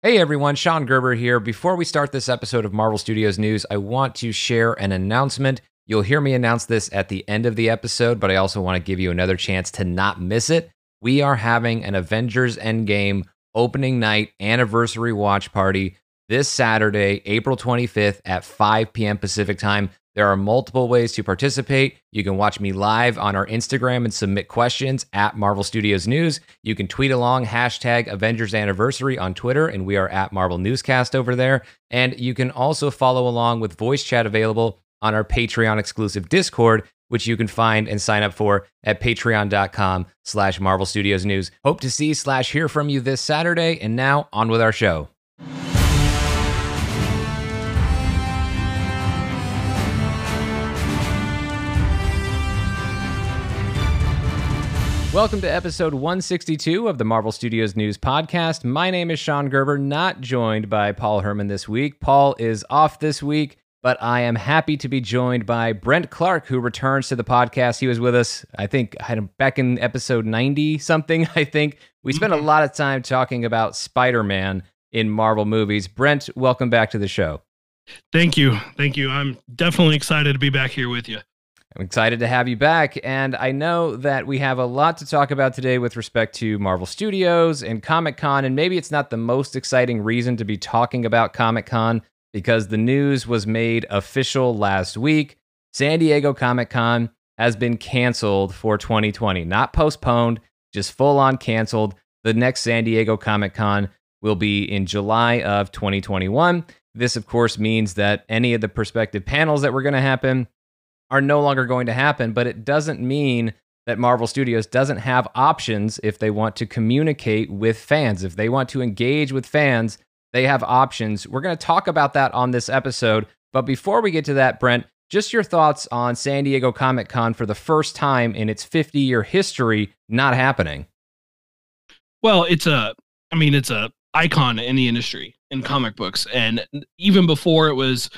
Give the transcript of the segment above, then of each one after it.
Hey everyone, Sean Gerber here. Before we start this episode of Marvel Studios News, I want to share an announcement. You'll hear me announce this at the end of the episode, but I also want to give you another chance to not miss it. We are having an Avengers Endgame opening night anniversary watch party this Saturday, April 25th at 5 p.m. Pacific time. There are multiple ways to participate. You can watch me live on our Instagram and submit questions at Marvel Studios News. You can tweet along hashtag Avengers Anniversary on Twitter, and we are at Marvel Newscast over there. And you can also follow along with voice chat available on our Patreon exclusive Discord, which you can find and sign up for at patreon.com slash Marvel Studios News. Hope to see slash hear from you this Saturday. And now on with our show. Welcome to episode 162 of the Marvel Studios News Podcast. My name is Sean Gerber, not joined by Paul Herman this week. Paul is off this week, but I am happy to be joined by Brent Clark, who returns to the podcast. He was with us, I think, I had him back in episode 90 something. I think we spent a mm-hmm. lot of time talking about Spider Man in Marvel movies. Brent, welcome back to the show. Thank you. Thank you. I'm definitely excited to be back here with you. I'm excited to have you back. And I know that we have a lot to talk about today with respect to Marvel Studios and Comic Con. And maybe it's not the most exciting reason to be talking about Comic Con because the news was made official last week. San Diego Comic Con has been canceled for 2020, not postponed, just full on canceled. The next San Diego Comic Con will be in July of 2021. This, of course, means that any of the prospective panels that were going to happen are no longer going to happen, but it doesn't mean that Marvel Studios doesn't have options if they want to communicate with fans. If they want to engage with fans, they have options. We're going to talk about that on this episode. But before we get to that, Brent, just your thoughts on San Diego Comic Con for the first time in its 50 year history not happening. Well, it's a, I mean, it's a icon in the industry in comic books. And even before it was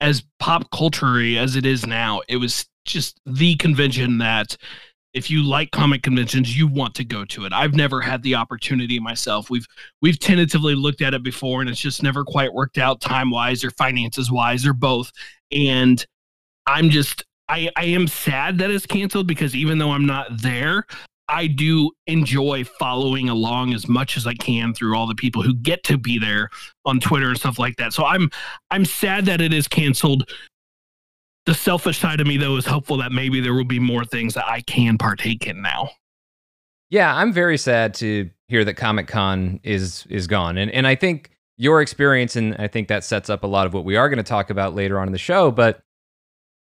as pop culture as it is now, it was just the convention that if you like comic conventions, you want to go to it. I've never had the opportunity myself. We've we've tentatively looked at it before and it's just never quite worked out time wise or finances wise or both. And I'm just I, I am sad that it's canceled because even though I'm not there, I do enjoy following along as much as I can through all the people who get to be there on Twitter and stuff like that. So I'm I'm sad that it is canceled. The selfish side of me though is hopeful that maybe there will be more things that I can partake in now. Yeah, I'm very sad to hear that Comic Con is is gone. And and I think your experience and I think that sets up a lot of what we are going to talk about later on in the show, but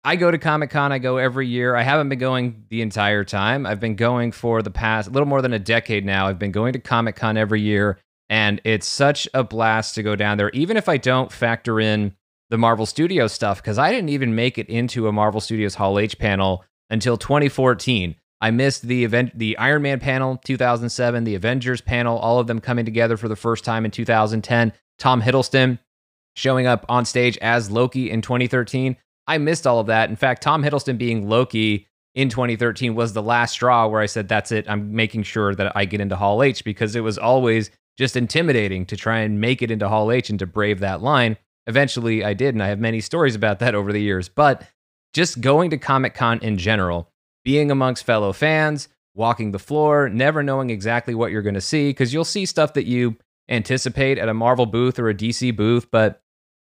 I go to Comic Con. I go every year. I haven't been going the entire time. I've been going for the past a little more than a decade now. I've been going to Comic Con every year, and it's such a blast to go down there. Even if I don't factor in the Marvel Studios stuff, because I didn't even make it into a Marvel Studios Hall H panel until 2014. I missed the event, the Iron Man panel 2007, the Avengers panel, all of them coming together for the first time in 2010. Tom Hiddleston showing up on stage as Loki in 2013. I missed all of that. In fact, Tom Hiddleston being Loki in 2013 was the last straw where I said, that's it. I'm making sure that I get into Hall H because it was always just intimidating to try and make it into Hall H and to brave that line. Eventually, I did, and I have many stories about that over the years. But just going to Comic Con in general, being amongst fellow fans, walking the floor, never knowing exactly what you're going to see, because you'll see stuff that you anticipate at a Marvel booth or a DC booth, but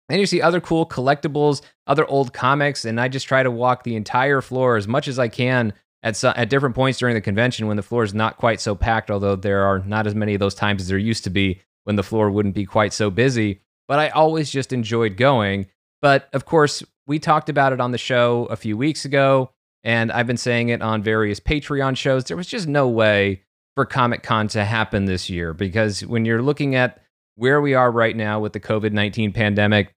then you see other cool collectibles, other old comics, and I just try to walk the entire floor as much as I can at at different points during the convention when the floor is not quite so packed. Although there are not as many of those times as there used to be when the floor wouldn't be quite so busy. But I always just enjoyed going. But of course, we talked about it on the show a few weeks ago, and I've been saying it on various Patreon shows. There was just no way for Comic Con to happen this year because when you're looking at where we are right now with the COVID 19 pandemic,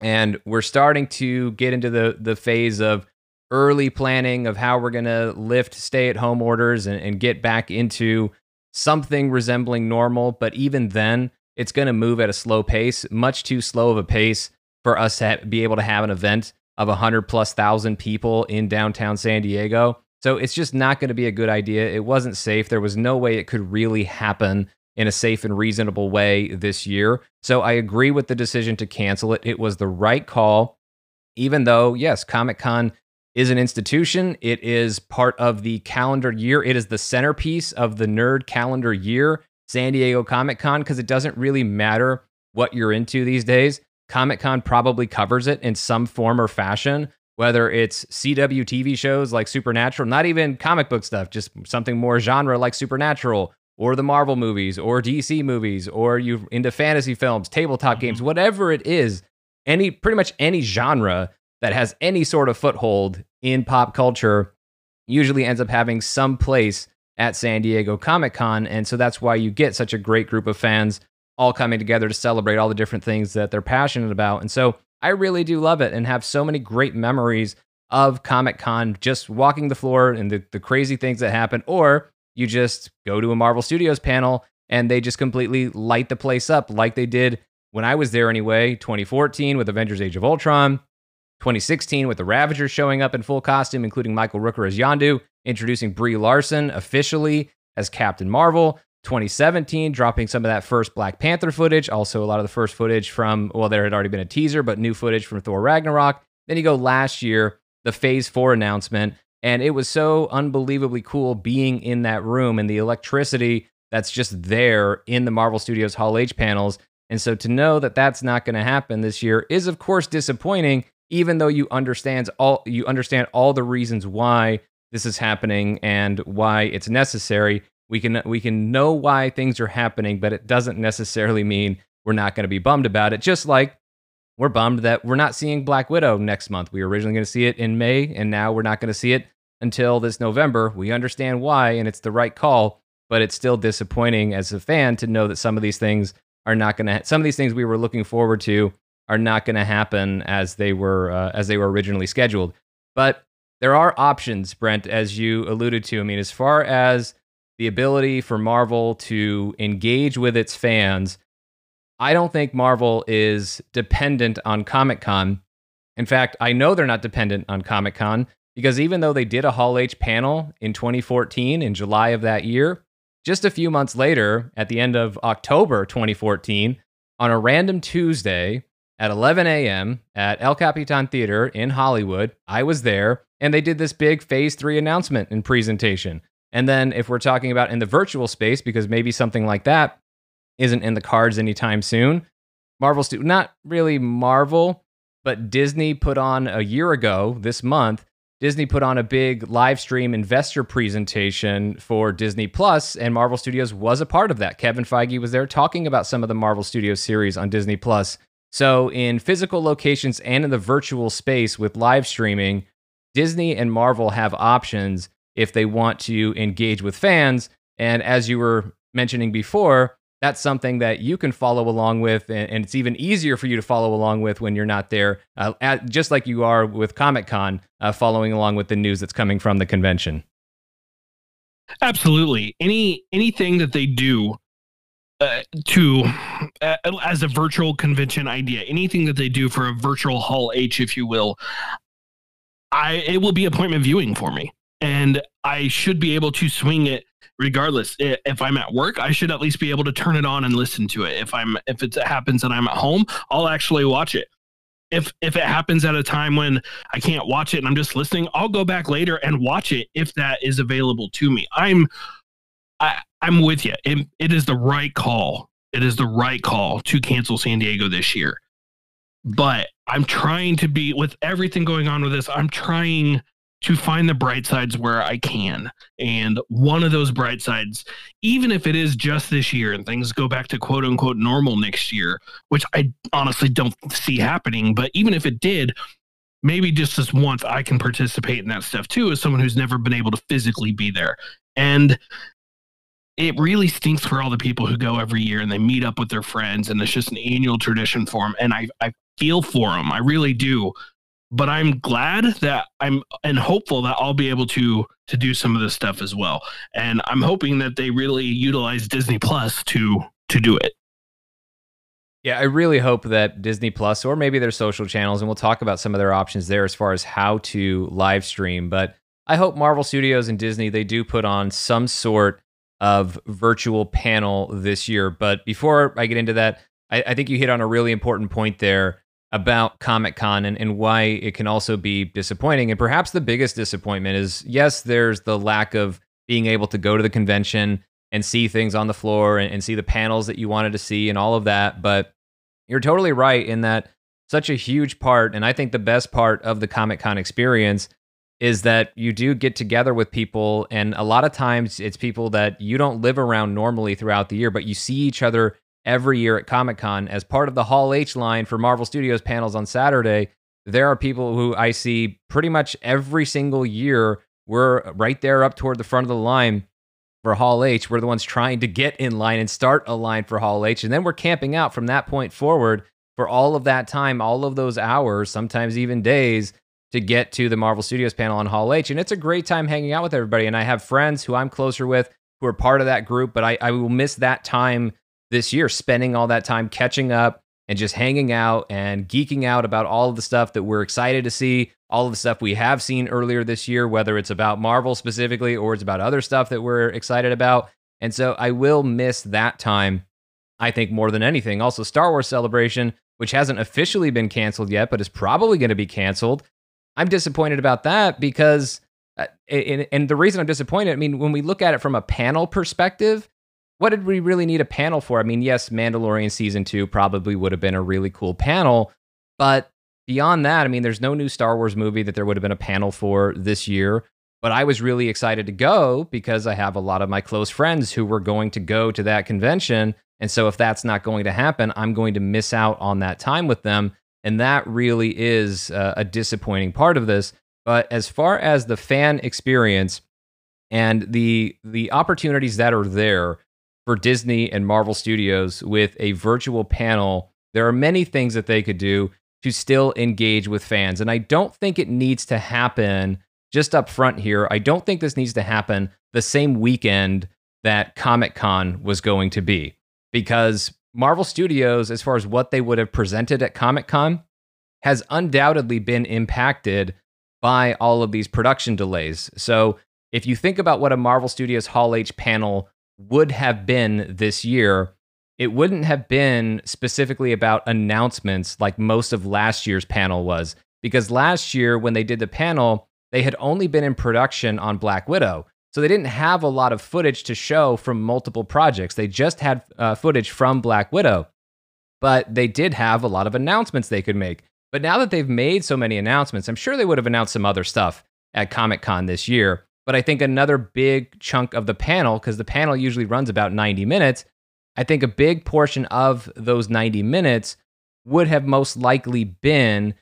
and we're starting to get into the the phase of early planning of how we're going to lift stay at home orders and, and get back into something resembling normal. But even then, it's going to move at a slow pace, much too slow of a pace for us to be able to have an event of 100 plus thousand people in downtown San Diego. So it's just not going to be a good idea. It wasn't safe. There was no way it could really happen in a safe and reasonable way this year. So I agree with the decision to cancel it. It was the right call, even though, yes, Comic Con is an institution. It is part of the calendar year. It is the centerpiece of the nerd calendar year, San Diego Comic Con, because it doesn't really matter what you're into these days. Comic Con probably covers it in some form or fashion, whether it's CW TV shows like Supernatural, not even comic book stuff, just something more genre like Supernatural, or the Marvel movies, or DC movies, or you into fantasy films, tabletop games, mm-hmm. whatever it is, any pretty much any genre that has any sort of foothold in pop culture usually ends up having some place at San Diego Comic Con. And so that's why you get such a great group of fans all coming together to celebrate all the different things that they're passionate about. And so I really do love it and have so many great memories of Comic Con, just walking the floor and the, the crazy things that happen. Or you just go to a Marvel Studios panel and they just completely light the place up like they did when I was there anyway, 2014 with Avengers Age of Ultron, 2016 with the Ravagers showing up in full costume, including Michael Rooker as Yondu, introducing Brie Larson officially as Captain Marvel. 2017, dropping some of that first Black Panther footage, also a lot of the first footage from, well, there had already been a teaser, but new footage from Thor Ragnarok. Then you go last year, the Phase 4 announcement, and it was so unbelievably cool being in that room and the electricity that's just there in the Marvel Studios Hall H panels. And so to know that that's not going to happen this year is, of course, disappointing even though you understands all you understand all the reasons why this is happening and why it's necessary we can we can know why things are happening but it doesn't necessarily mean we're not going to be bummed about it just like we're bummed that we're not seeing black widow next month we were originally going to see it in may and now we're not going to see it until this november we understand why and it's the right call but it's still disappointing as a fan to know that some of these things are not going to some of these things we were looking forward to are not going to happen as they were uh, as they were originally scheduled. But there are options, Brent, as you alluded to. I mean, as far as the ability for Marvel to engage with its fans, I don't think Marvel is dependent on Comic Con. In fact, I know they're not dependent on Comic Con because even though they did a Hall H panel in 2014 in July of that year, just a few months later, at the end of October 2014, on a random Tuesday, at 11 a.m. at El Capitan Theater in Hollywood. I was there, and they did this big phase three announcement and presentation. And then, if we're talking about in the virtual space, because maybe something like that isn't in the cards anytime soon, Marvel, stu- not really Marvel, but Disney put on a year ago this month. Disney put on a big live stream investor presentation for Disney Plus, and Marvel Studios was a part of that. Kevin Feige was there talking about some of the Marvel Studios series on Disney Plus. So, in physical locations and in the virtual space with live streaming, Disney and Marvel have options if they want to engage with fans. And as you were mentioning before, that's something that you can follow along with, and, it's even easier for you to follow along with when you're not there, uh, at, just like you are with Comic Con, uh, following along with the news that's coming from the convention. Absolutely. Any anything that they do uh, to uh, as a virtual convention idea anything that they do for a virtual hall h if you will i it will be appointment viewing for me and i should be able to swing it regardless if i'm at work i should at least be able to turn it on and listen to it if i'm if it happens and i'm at home i'll actually watch it if if it happens at a time when i can't watch it and i'm just listening i'll go back later and watch it if that is available to me i'm I, I'm with you. It, it is the right call. It is the right call to cancel San Diego this year. But I'm trying to be with everything going on with this. I'm trying to find the bright sides where I can. And one of those bright sides, even if it is just this year and things go back to quote unquote normal next year, which I honestly don't see happening, but even if it did, maybe just this once I can participate in that stuff too as someone who's never been able to physically be there. And it really stinks for all the people who go every year and they meet up with their friends and it's just an annual tradition for them and i, I feel for them i really do but i'm glad that i'm and hopeful that i'll be able to to do some of this stuff as well and i'm hoping that they really utilize disney plus to to do it yeah, I really hope that Disney Plus or maybe their social channels, and we'll talk about some of their options there as far as how to live stream. But I hope Marvel Studios and Disney they do put on some sort of virtual panel this year. But before I get into that, I, I think you hit on a really important point there about Comic Con and, and why it can also be disappointing. And perhaps the biggest disappointment is yes, there's the lack of being able to go to the convention and see things on the floor and, and see the panels that you wanted to see and all of that. But you're totally right in that such a huge part, and I think the best part of the Comic Con experience is that you do get together with people and a lot of times it's people that you don't live around normally throughout the year but you see each other every year at comic-con as part of the hall h line for marvel studios panels on saturday there are people who i see pretty much every single year we're right there up toward the front of the line for hall h we're the ones trying to get in line and start a line for hall h and then we're camping out from that point forward for all of that time all of those hours sometimes even days to get to the Marvel Studios panel on Hall H. And it's a great time hanging out with everybody. And I have friends who I'm closer with who are part of that group, but I, I will miss that time this year, spending all that time catching up and just hanging out and geeking out about all of the stuff that we're excited to see, all of the stuff we have seen earlier this year, whether it's about Marvel specifically or it's about other stuff that we're excited about. And so I will miss that time, I think, more than anything. Also, Star Wars Celebration, which hasn't officially been canceled yet, but is probably going to be canceled. I'm disappointed about that because, uh, and, and the reason I'm disappointed, I mean, when we look at it from a panel perspective, what did we really need a panel for? I mean, yes, Mandalorian season two probably would have been a really cool panel, but beyond that, I mean, there's no new Star Wars movie that there would have been a panel for this year. But I was really excited to go because I have a lot of my close friends who were going to go to that convention. And so if that's not going to happen, I'm going to miss out on that time with them. And that really is uh, a disappointing part of this. But as far as the fan experience and the the opportunities that are there for Disney and Marvel Studios with a virtual panel, there are many things that they could do to still engage with fans. And I don't think it needs to happen just up front here. I don't think this needs to happen the same weekend that Comic Con was going to be because Marvel Studios, as far as what they would have presented at Comic Con, has undoubtedly been impacted by all of these production delays. So, if you think about what a Marvel Studios Hall H panel would have been this year, it wouldn't have been specifically about announcements like most of last year's panel was. Because last year, when they did the panel, they had only been in production on Black Widow. So they didn't have a lot of footage to show from multiple projects. They just had uh, footage from Black Widow. But they did have a lot of announcements they could make. But now that they've made so many announcements, I'm sure they would have announced some other stuff at Comic Con this year. But I think another big chunk of the panel, because the panel usually runs about 90 minutes, I think a big portion of those 90 minutes would have most likely been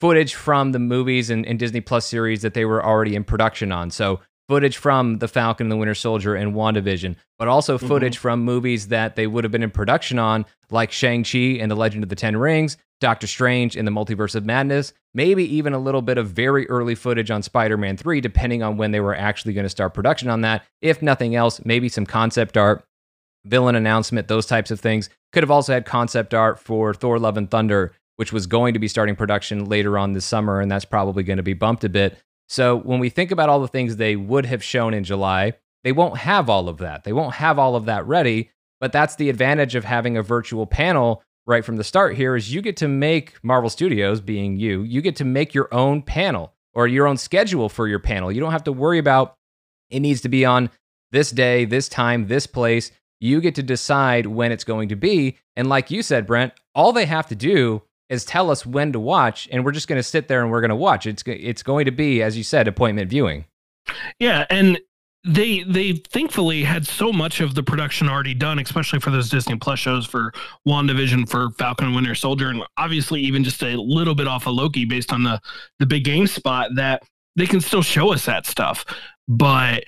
footage from the movies and, and Disney Plus series that they were already in production on. So footage from The Falcon and the Winter Soldier and WandaVision, but also mm-hmm. footage mm-hmm. from movies that they would have been in production on, like Shang-Chi and The Legend of the Ten Rings, Doctor Strange in the Multiverse of Madness, maybe even a little bit of very early footage on Spider Man 3, depending on when they were actually going to start production on that. If nothing else, maybe some concept art, villain announcement, those types of things. Could have also had concept art for Thor Love and Thunder, which was going to be starting production later on this summer, and that's probably going to be bumped a bit. So when we think about all the things they would have shown in July, they won't have all of that. They won't have all of that ready. But that's the advantage of having a virtual panel right from the start here is you get to make Marvel Studios being you, you get to make your own panel or your own schedule for your panel. You don't have to worry about it needs to be on this day, this time, this place. You get to decide when it's going to be. And like you said, Brent, all they have to do is tell us when to watch, and we're just going to sit there and we're going to watch. It's it's going to be, as you said, appointment viewing. Yeah, and they they thankfully had so much of the production already done, especially for those Disney Plus shows for WandaVision, for Falcon and Winter Soldier, and obviously even just a little bit off of Loki based on the the big game spot that they can still show us that stuff. But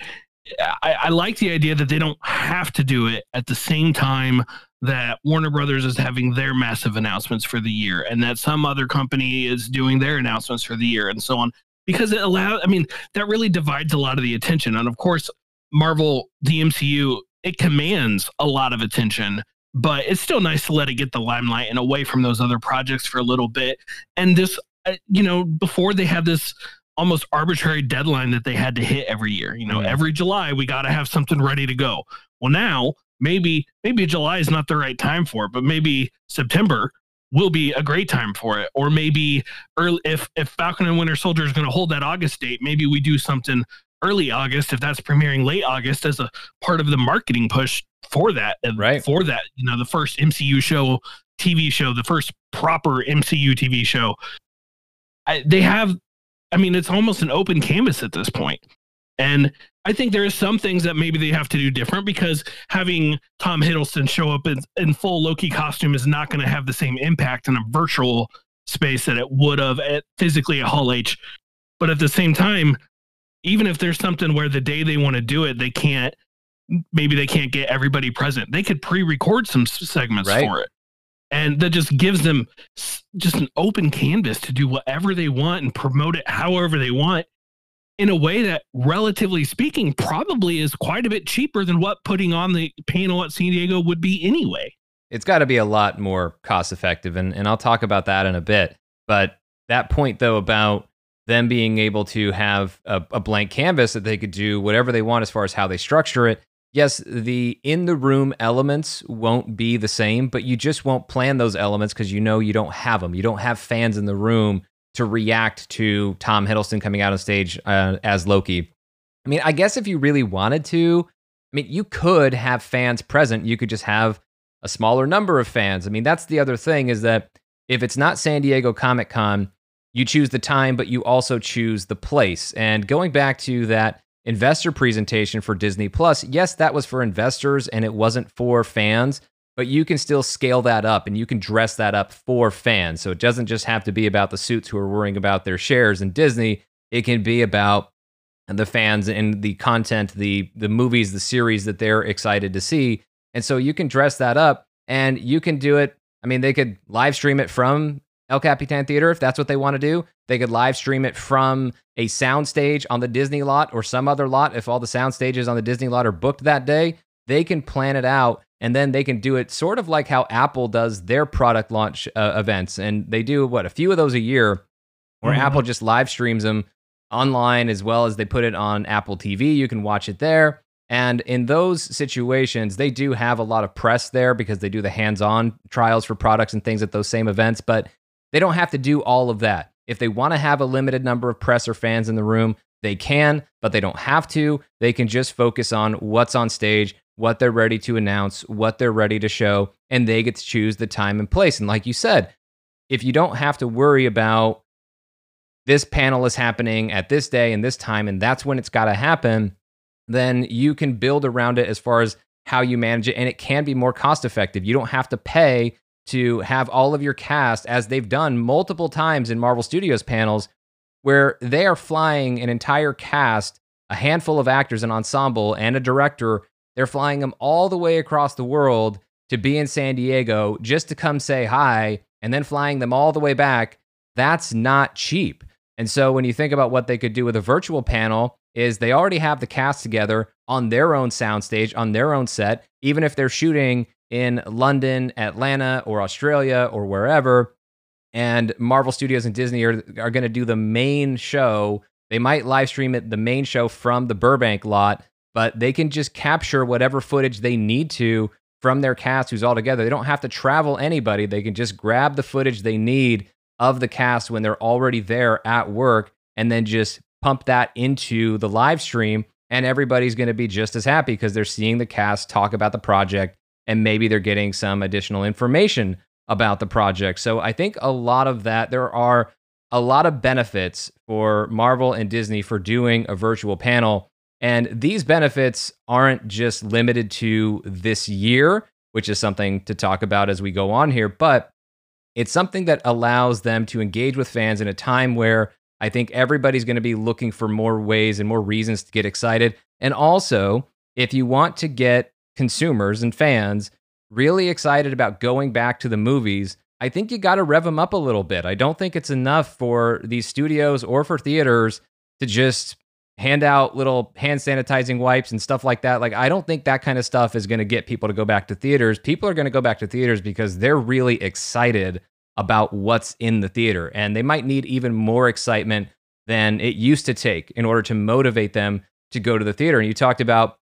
I, I like the idea that they don't have to do it at the same time that Warner Brothers is having their massive announcements for the year and that some other company is doing their announcements for the year and so on because it allows I mean that really divides a lot of the attention and of course Marvel the MCU it commands a lot of attention but it's still nice to let it get the limelight and away from those other projects for a little bit and this uh, you know before they had this almost arbitrary deadline that they had to hit every year. You know, every July we got to have something ready to go. Well, now maybe maybe July is not the right time for it, but maybe September will be a great time for it. Or maybe early if if Falcon and Winter Soldier is going to hold that August date, maybe we do something early August if that's premiering late August as a part of the marketing push for that right. for that you know the first MCU show TV show the first proper MCU TV show. I, they have I mean it's almost an open canvas at this point. And I think there are some things that maybe they have to do different because having Tom Hiddleston show up in, in full Loki costume is not going to have the same impact in a virtual space that it would have at physically at Hall H. But at the same time, even if there's something where the day they want to do it, they can't, maybe they can't get everybody present. They could pre-record some segments right. for it. And that just gives them just an open canvas to do whatever they want and promote it however they want in a way that, relatively speaking, probably is quite a bit cheaper than what putting on the panel at San Diego would be anyway. It's got to be a lot more cost effective. And, and I'll talk about that in a bit. But that point, though, about them being able to have a, a blank canvas that they could do whatever they want as far as how they structure it. Yes, the in the room elements won't be the same, but you just won't plan those elements because you know you don't have them. You don't have fans in the room to react to Tom Hiddleston coming out on stage uh, as Loki. I mean, I guess if you really wanted to, I mean, you could have fans present. You could just have a smaller number of fans. I mean, that's the other thing is that if it's not San Diego Comic Con, you choose the time, but you also choose the place. And going back to that investor presentation for Disney Plus, yes, that was for investors and it wasn't for fans but you can still scale that up and you can dress that up for fans. So it doesn't just have to be about the suits who are worrying about their shares in Disney. It can be about the fans and the content, the the movies, the series that they're excited to see. And so you can dress that up and you can do it. I mean, they could live stream it from El Capitan Theater if that's what they want to do. They could live stream it from a soundstage on the Disney lot or some other lot if all the sound stages on the Disney lot are booked that day. They can plan it out and then they can do it sort of like how Apple does their product launch uh, events. And they do what a few of those a year where mm-hmm. Apple just live streams them online as well as they put it on Apple TV. You can watch it there. And in those situations, they do have a lot of press there because they do the hands on trials for products and things at those same events, but they don't have to do all of that. If they want to have a limited number of press or fans in the room, they can, but they don't have to. They can just focus on what's on stage what they're ready to announce, what they're ready to show, and they get to choose the time and place. And like you said, if you don't have to worry about this panel is happening at this day and this time, and that's when it's got to happen, then you can build around it as far as how you manage it. And it can be more cost effective. You don't have to pay to have all of your cast, as they've done multiple times in Marvel Studios panels, where they are flying an entire cast, a handful of actors, an ensemble, and a director they're flying them all the way across the world to be in San Diego just to come say hi and then flying them all the way back. That's not cheap. And so when you think about what they could do with a virtual panel is they already have the cast together on their own soundstage, on their own set, even if they're shooting in London, Atlanta, or Australia or wherever. And Marvel Studios and Disney are, are going to do the main show. They might live stream it, the main show from the Burbank lot but they can just capture whatever footage they need to from their cast who's all together. They don't have to travel anybody. They can just grab the footage they need of the cast when they're already there at work and then just pump that into the live stream. And everybody's going to be just as happy because they're seeing the cast talk about the project and maybe they're getting some additional information about the project. So I think a lot of that, there are a lot of benefits for Marvel and Disney for doing a virtual panel and these benefits aren't just limited to this year, which is something to talk about as we go on here, but it's something that allows them to engage with fans in a time where I think everybody's going to be looking for more ways and more reasons to get excited. And also, if you want to get consumers and fans really excited about going back to the movies, I think you got to rev them up a little bit. I don't think it's enough for these studios or for theaters to just hand out little hand sanitizing wipes and stuff like that. Like, I don't think that kind of stuff is going to get people to go back to theaters. People are going to go back to theaters because they're really excited about what's in the theater. And they might need even more excitement than it used to take in order to motivate them to go to the theater. And you talked about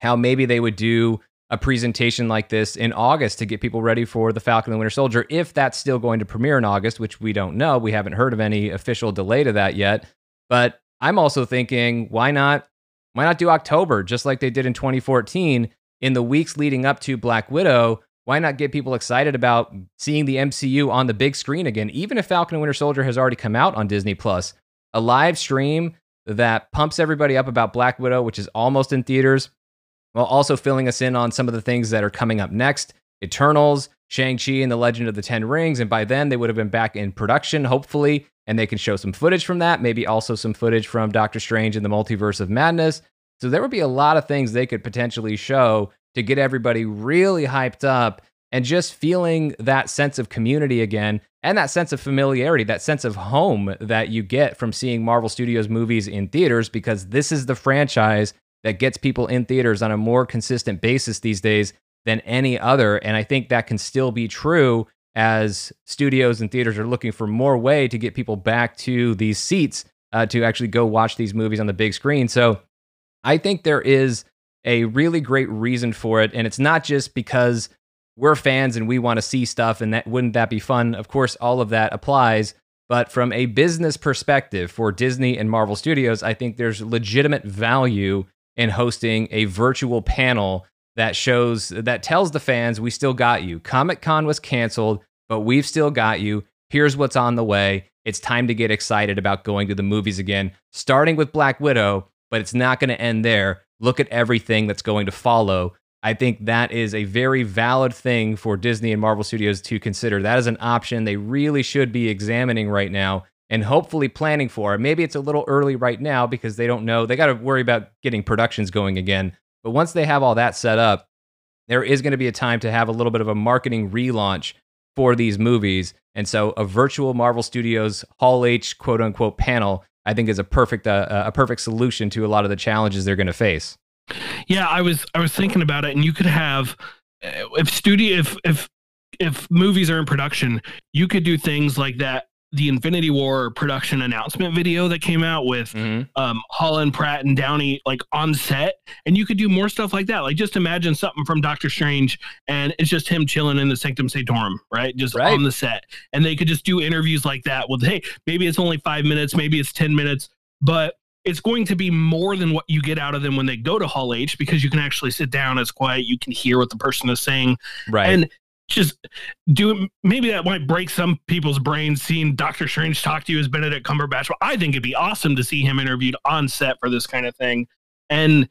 how maybe they would do a presentation like this in August to get people ready for The Falcon and the Winter Soldier, if that's still going to premiere in August, which we don't know. We haven't heard of any official delay to that yet. But I'm also thinking, why not? Why not do October, just like they did in 2014? In the weeks leading up to Black Widow, why not get people excited about seeing the MCU on the big screen again? Even if Falcon and Winter Soldier has already come out on Disney Plus, a live stream that pumps everybody up about Black Widow, which is almost in theaters, while also filling us in on some of the things that are coming up next Eternals, Shang-Chi, and the Legend of the Ten Rings. And by then, they would have been back in production, hopefully, and they can show some footage from that, maybe also some footage from Doctor Strange and the Multiverse of Madness. So there would be a lot of things they could potentially show to get everybody really hyped up and just feeling that sense of community again and that sense of familiarity, that sense of home that you get from seeing Marvel Studios movies in theaters because this is the franchise that gets people in theaters on a more consistent basis these days than any other. And I think that can still be true as studios and theaters are looking for more way to get people back to these seats uh, to actually go watch these movies on the big screen. So I think there is a really great reason for it. And it's not just because we're fans and we want to see stuff and that wouldn't that be fun? Of course, all of that applies. But from a business perspective for Disney and Marvel Studios, I think there's legitimate value in hosting a virtual panel that shows that tells the fans we still got you. Comic Con was canceled, but we've still got you. Here's what's on the way. It's time to get excited about going to the movies again, starting with Black Widow, but it's not going to end there. Look at everything that's going to follow. I think that is a very valid thing for Disney and Marvel Studios to consider. That is an option they really should be examining right now and hopefully planning for. Maybe it's a little early right now because they don't know. They got to worry about getting productions going again. But once they have all that set up, there is going to be a time to have a little bit of a marketing relaunch for these movies. And so a virtual Marvel Studios Hall H quote unquote panel, I think is a perfect uh, a perfect solution to a lot of the challenges they're going to face. Yeah, I was I was thinking about it and you could have if studio if if if movies are in production, you could do things like that the Infinity War production announcement video that came out with mm-hmm. um, Holland, Pratt, and Downey like on set, and you could do more stuff like that. Like just imagine something from Doctor Strange, and it's just him chilling in the Sanctum Sanctorum, right? Just right. on the set, and they could just do interviews like that. With hey, maybe it's only five minutes, maybe it's ten minutes, but it's going to be more than what you get out of them when they go to Hall H because you can actually sit down, it's quiet, you can hear what the person is saying, right? And just do maybe that might break some people's brains seeing Doctor Strange talk to you as Benedict Cumberbatch. But I think it'd be awesome to see him interviewed on set for this kind of thing. And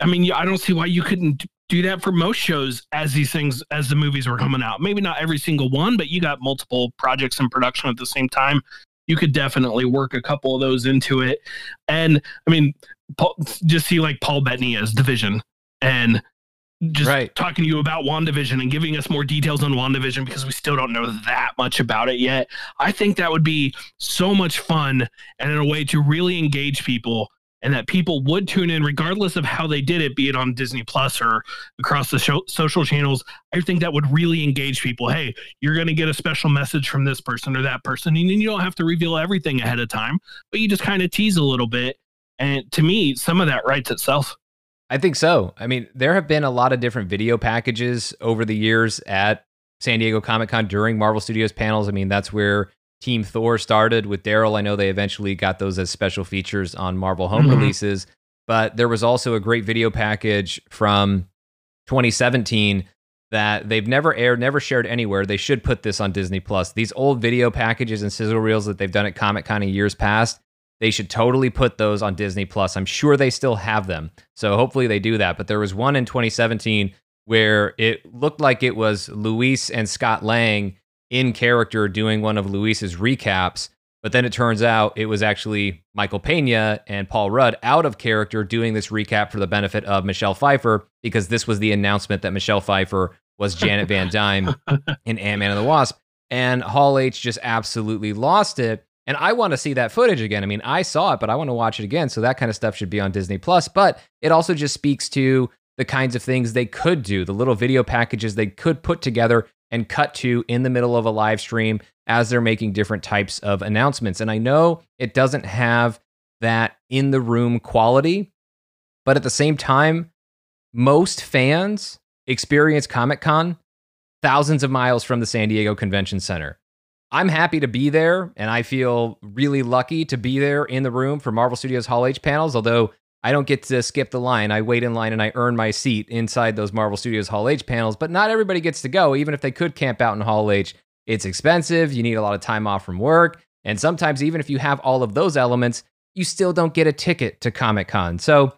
I mean, I don't see why you couldn't do that for most shows as these things as the movies were coming out. Maybe not every single one, but you got multiple projects in production at the same time. You could definitely work a couple of those into it. And I mean, Paul, just see like Paul Bettany as Division and just right. talking to you about WandaVision and giving us more details on WandaVision because we still don't know that much about it yet. I think that would be so much fun and in a way to really engage people and that people would tune in regardless of how they did it, be it on Disney Plus or across the show, social channels. I think that would really engage people. Hey, you're going to get a special message from this person or that person. And you don't have to reveal everything ahead of time, but you just kind of tease a little bit. And to me, some of that writes itself. I think so. I mean, there have been a lot of different video packages over the years at San Diego Comic Con during Marvel Studios panels. I mean, that's where Team Thor started with Darryl. I know they eventually got those as special features on Marvel home mm-hmm. releases, but there was also a great video package from 2017 that they've never aired, never shared anywhere. They should put this on Disney Plus. These old video packages and sizzle reels that they've done at Comic Con in years past, they should totally put those on Disney Plus. I'm sure they still have them. So hopefully they do that. But there was one in 2017 where it looked like it was Luis and Scott Lang in character doing one of Luis's recaps. But then it turns out it was actually Michael Pena and Paul Rudd out of character doing this recap for the benefit of Michelle Pfeiffer because this was the announcement that Michelle Pfeiffer was Janet Van Dyne in Ant-Man and the Wasp. And Hall H just absolutely lost it. And I want to see that footage again. I mean, I saw it, but I want to watch it again. So that kind of stuff should be on Disney Plus. But it also just speaks to the kinds of things they could do, the little video packages they could put together and cut to in the middle of a live stream as they're making different types of announcements. And I know it doesn't have that in the room quality, but at the same time, most fans experience Comic Con thousands of miles from the San Diego Convention Center. I'm happy to be there, and I feel really lucky to be there in the room for Marvel Studios Hall H panels, although I don't get to skip the line. I wait in line and I earn my seat inside those Marvel Studios Hall H panels, but not everybody gets to go, even if they could camp out in Hall H. It's expensive. You need a lot of time off from work. And sometimes, even if you have all of those elements, you still don't get a ticket to Comic Con. So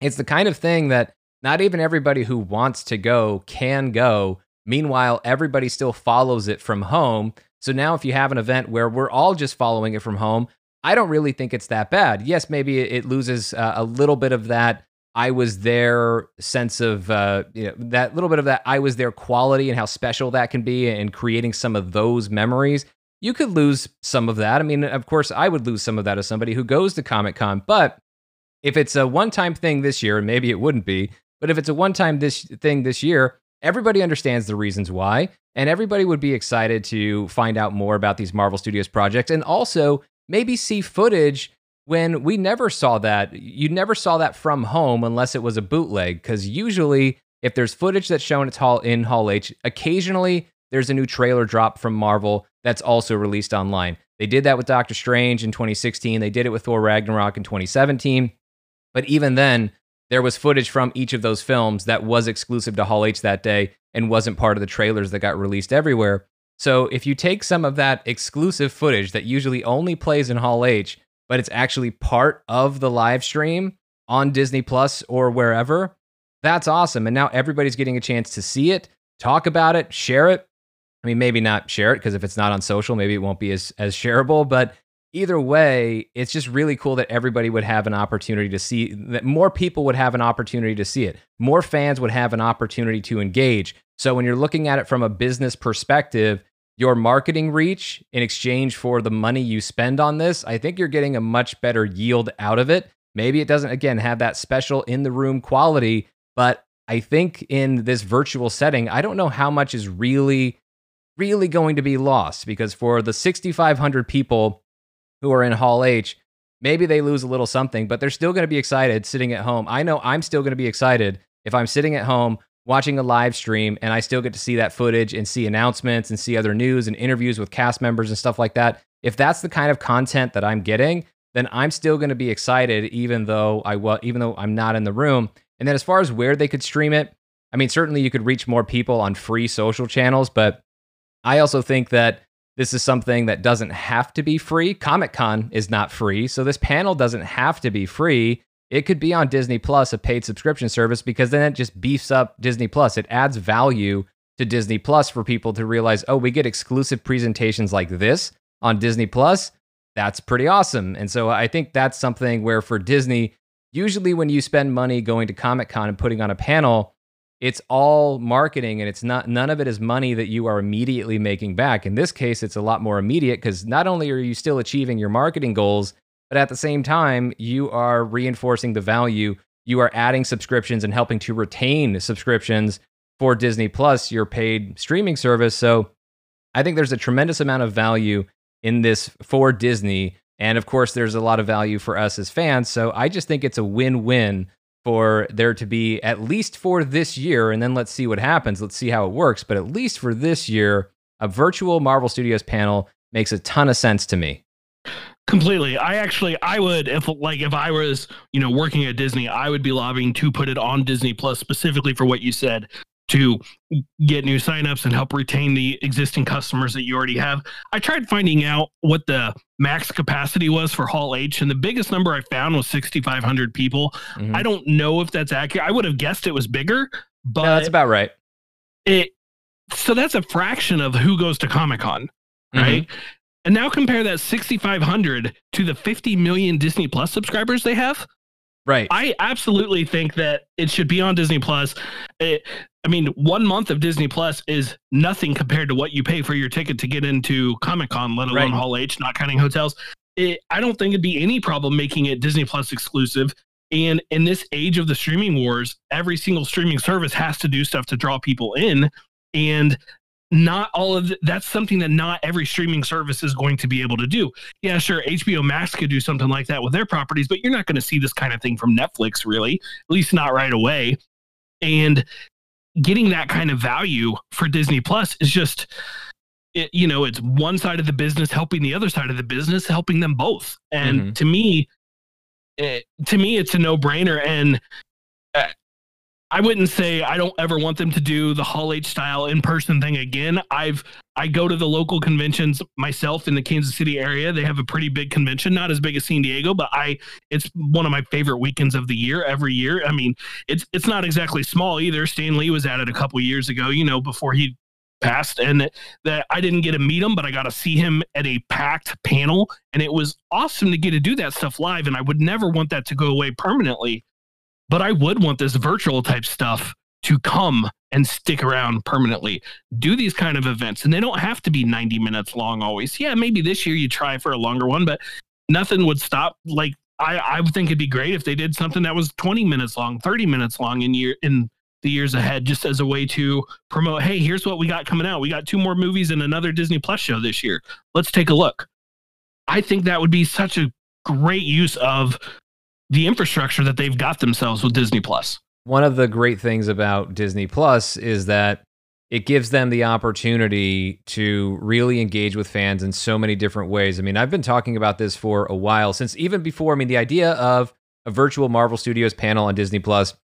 it's the kind of thing that not even everybody who wants to go can go. Meanwhile, everybody still follows it from home. So now, if you have an event where we're all just following it from home, I don't really think it's that bad. Yes, maybe it loses uh, a little bit of that I was there sense of uh, you know, that little bit of that I was there quality and how special that can be and creating some of those memories. You could lose some of that. I mean, of course, I would lose some of that as somebody who goes to Comic Con, but if it's a one time thing this year, and maybe it wouldn't be, but if it's a one time this thing this year, everybody understands the reasons why, and everybody would be excited to find out more about these Marvel Studios projects and also maybe see footage when we never saw that. You never saw that from home unless it was a bootleg, because usually, if there's footage that's shown at Hall in Hall H, occasionally there's a new trailer drop from Marvel that's also released online. They did that with Doctor Strange in 2016. They did it with Thor Ragnarok in 2017. But even then, there was footage from each of those films that was exclusive to Hall H that day and wasn't part of the trailers that got released everywhere. So if you take some of that exclusive footage that usually only plays in Hall H, but it's actually part of the live stream on Disney Plus or wherever, that's awesome. And now everybody's getting a chance to see it, talk about it, share it. I mean, maybe not share it because if it's not on social, maybe it won't be as, as shareable. But either way, it's just really cool that everybody would have an opportunity to see, that more people would have an opportunity to see it. More fans would have an opportunity to engage. So when you're looking at it from a business perspective, your marketing reach in exchange for the money you spend on this, I think you're getting a much better yield out of it. Maybe it doesn't, again, have that special in the room quality, but I think in this virtual setting, I don't know how much is really, really going to be lost because for the 6,500 people who are in Hall H, maybe they lose a little something, but they're still going to be excited sitting at home. I know I'm still going to be excited if I'm sitting at home watching a live stream and I still get to see that footage and see announcements and see other news and interviews with cast members and stuff like that. If that's the kind of content that I'm getting, then I'm still going to be excited even though I well, even though I'm not in the room. And then as far as where they could stream it, I mean certainly you could reach more people on free social channels, but I also think that this is something that doesn't have to be free. Comic Con is not free, so this panel doesn't have to be free it could be on Disney Plus, a paid subscription service, because then it just beefs up Disney Plus. It adds value to Disney Plus for people to realize, oh, we get exclusive presentations like this on Disney Plus. That's pretty awesome. And so I think that's something where for Disney, usually when you spend money going to Comic Con and putting on a panel, it's all marketing and it's not none of it is money that you are immediately making back. In this case, it's a lot more immediate because not only are you still achieving your marketing goals, but at the same time, you are reinforcing the value. You are adding subscriptions and helping to retain subscriptions for Disney Plus, your paid streaming service. So I think there's a tremendous amount of value in this for Disney. And of course, there's a lot of value for us as fans. So I just think it's a win win for there to be, at least for this year, and then let's see what happens. Let's see how it works. But at least for this year, a virtual Marvel Studios panel makes a ton of sense to me. Completely. I actually, I would, if like, if I was, you know, working at Disney, I would be lobbying to put it on Disney Plus specifically for what you said to get new signups and help retain the existing customers that you already have. I tried finding out what the max capacity was for Hall H, and the biggest number I found was 6,500 people. Mm-hmm. I don't know if that's accurate. I would have guessed it was bigger, but no, that's about right. It so that's a fraction of who goes to Comic Con, right? Mm-hmm. And now compare that 6,500 to the 50 million Disney Plus subscribers they have. Right. I absolutely think that it should be on Disney Plus. It, I mean, one month of Disney Plus is nothing compared to what you pay for your ticket to get into Comic Con, let alone right. Hall H, not counting hotels. It, I don't think it'd be any problem making it Disney Plus exclusive. And in this age of the streaming wars, every single streaming service has to do stuff to draw people in. And not all of the, that's something that not every streaming service is going to be able to do. Yeah, sure, HBO Max could do something like that with their properties, but you're not going to see this kind of thing from Netflix really, at least not right away. And getting that kind of value for Disney Plus is just it, you know, it's one side of the business helping the other side of the business, helping them both. And mm-hmm. to me, it, to me, it's a no brainer. And uh, I wouldn't say I don't ever want them to do the Hall H style in person thing again. I've I go to the local conventions myself in the Kansas City area. They have a pretty big convention, not as big as San Diego, but I it's one of my favorite weekends of the year every year. I mean, it's it's not exactly small either. Stan Lee was at it a couple years ago, you know, before he passed and that I didn't get to meet him, but I got to see him at a packed panel. And it was awesome to get to do that stuff live. And I would never want that to go away permanently, but I would want this virtual type stuff to come and stick around permanently. Do these kind of events. And they don't have to be 90 minutes long always. Yeah, maybe this year you try for a longer one, but nothing would stop like I, I would think it'd be great if they did something that was 20 minutes long, 30 minutes long in year in the years ahead just as a way to promote hey here's what we got coming out we got two more movies and another disney plus show this year let's take a look i think that would be such a great use of the infrastructure that they've got themselves with disney Plus. one of the great things about disney plus is that it gives them the opportunity to really engage with fans in so many different ways i mean i've been talking about this for a while since even before i mean the idea of a virtual marvel studios panel on disney plus